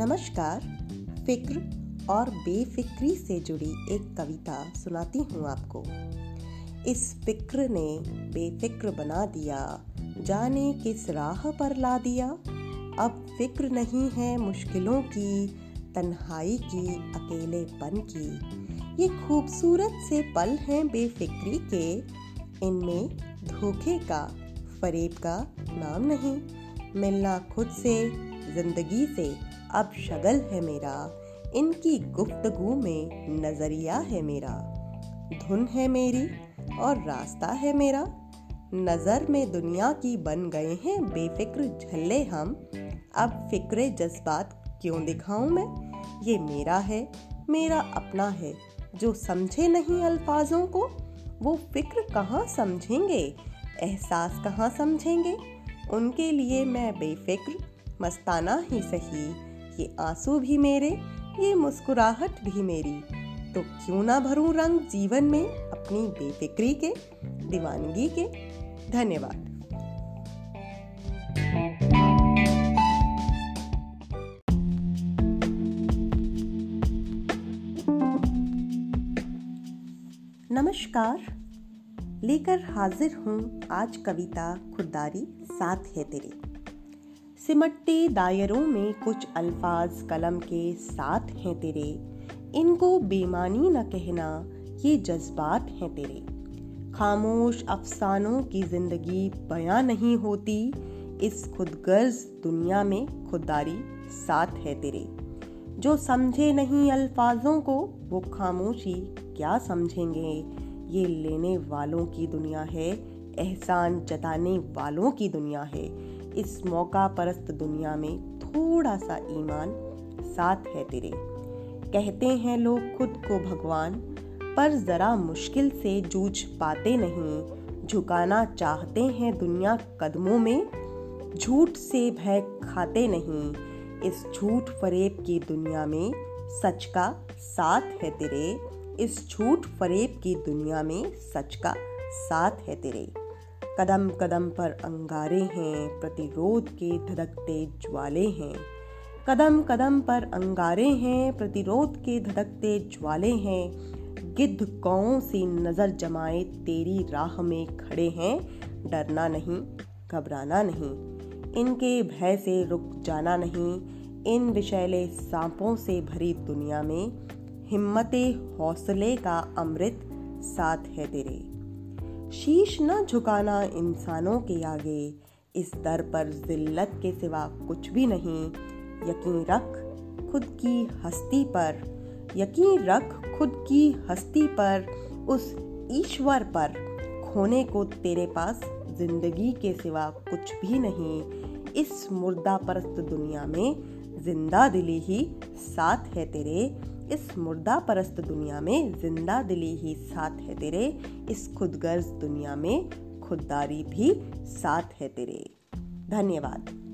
नमस्कार, फ़िक्र और बेफिक्री से जुड़ी एक कविता सुनाती हूँ आपको। इस फ़िक्र ने बेफिक्र बना दिया, जाने किस राह पर ला दिया। अब फ़िक्र नहीं है मुश्किलों की, तन्हाई की अकेले अकेलेपन की। ये खूबसूरत से पल हैं बेफिक्री के, इनमें धोखे का, फरेब का नाम नहीं। मिलना खुद से ज़िंदगी से अब शगल है मेरा। इनकी गुफ्तगु में नज़रिया है मेरा। धुन है मेरी और रास्ता है मेरा। नज़र में दुनिया की बन गए हैं बेफिक्र झल्ले हम। अब फिक्रे जज्बात क्यों दिखाऊँ मैं? ये मेरा है, मेरा अपना है। जो समझे नहीं अल्फाजों को, वो फ़िक्र कहाँ समझेंगे? एहसास कहाँ समझेंगे? उनके लिए मैं बेफिक्र मस्ताना ही सही। ये आँसू भी मेरे, ये मुस्कुराहट भी मेरी। तो क्यों ना भरूं रंग जीवन में अपनी बेफिक्री के, दीवानगी के? धन्यवाद। नमस्कार। लेकर हाजिर हूँ आज कविता खुददारी साथ है तेरे। सिमटते दायरों में कुछ अल्फाज कलम के साथ हैं तेरे। इनको बेमानी न कहना, ये जज्बात हैं तेरे। खामोश अफसानों की ज़िंदगी बयां नहीं होती, इस खुदगर्ज दुनिया में खुददारी साथ है तेरे। जो समझे नहीं अल्फाजों को, वो खामोशी क्या समझेंगे? ये लेने वालों की दुनिया है, एहसान जताने वालों की दुनिया है। इस मौका परस्त दुनिया में थोड़ा सा ईमान साथ है तेरे। कहते हैं लोग खुद को भगवान, पर जरा मुश्किल से जूझ पाते नहीं। झुकाना चाहते हैं दुनिया कदमों में, झूठ से भय खाते नहीं। इस झूठ फरेब की दुनिया में सच का साथ है तेरे। इस झूठ फरेब की दुनिया में सच का साथ है तेरे। कदम कदम पर अंगारे हैं, प्रतिरोध के धड़कते ज्वाले हैं। कदम कदम पर अंगारे हैं, प्रतिरोध के धड़कते ज्वाले हैं। गिद्ध कौ सी नज़र जमाए तेरी राह में खड़े हैं। डरना नहीं, घबराना नहीं। इनके भय से रुक जाना नहीं। इन विषैले सांपों से भरी दुनिया में हिम्मत, हौसले का अमृत साथ है तेरे। शीश न झुकाना इंसानों के आगे। इस दर पर जिल्लत के सिवा कुछ भी नहीं। यकीन रख, खुद की हस्ती पर। यकीन रख, खुद की हस्ती पर। उस ईश्वर पर। खोने को तेरे पास ज़िंदगी के सिवा कुछ भी नहीं। इस मुर्दा परस्त दुनिया में ज़िंदा दिली ही साथ है तेरे। इस मुर्दा परस्त दुनिया में ज़िंदा दिली ही साथ है तेरे, इस खुदगर्ज दुनिया में खुददारी भी साथ है तेरे। धन्यवाद।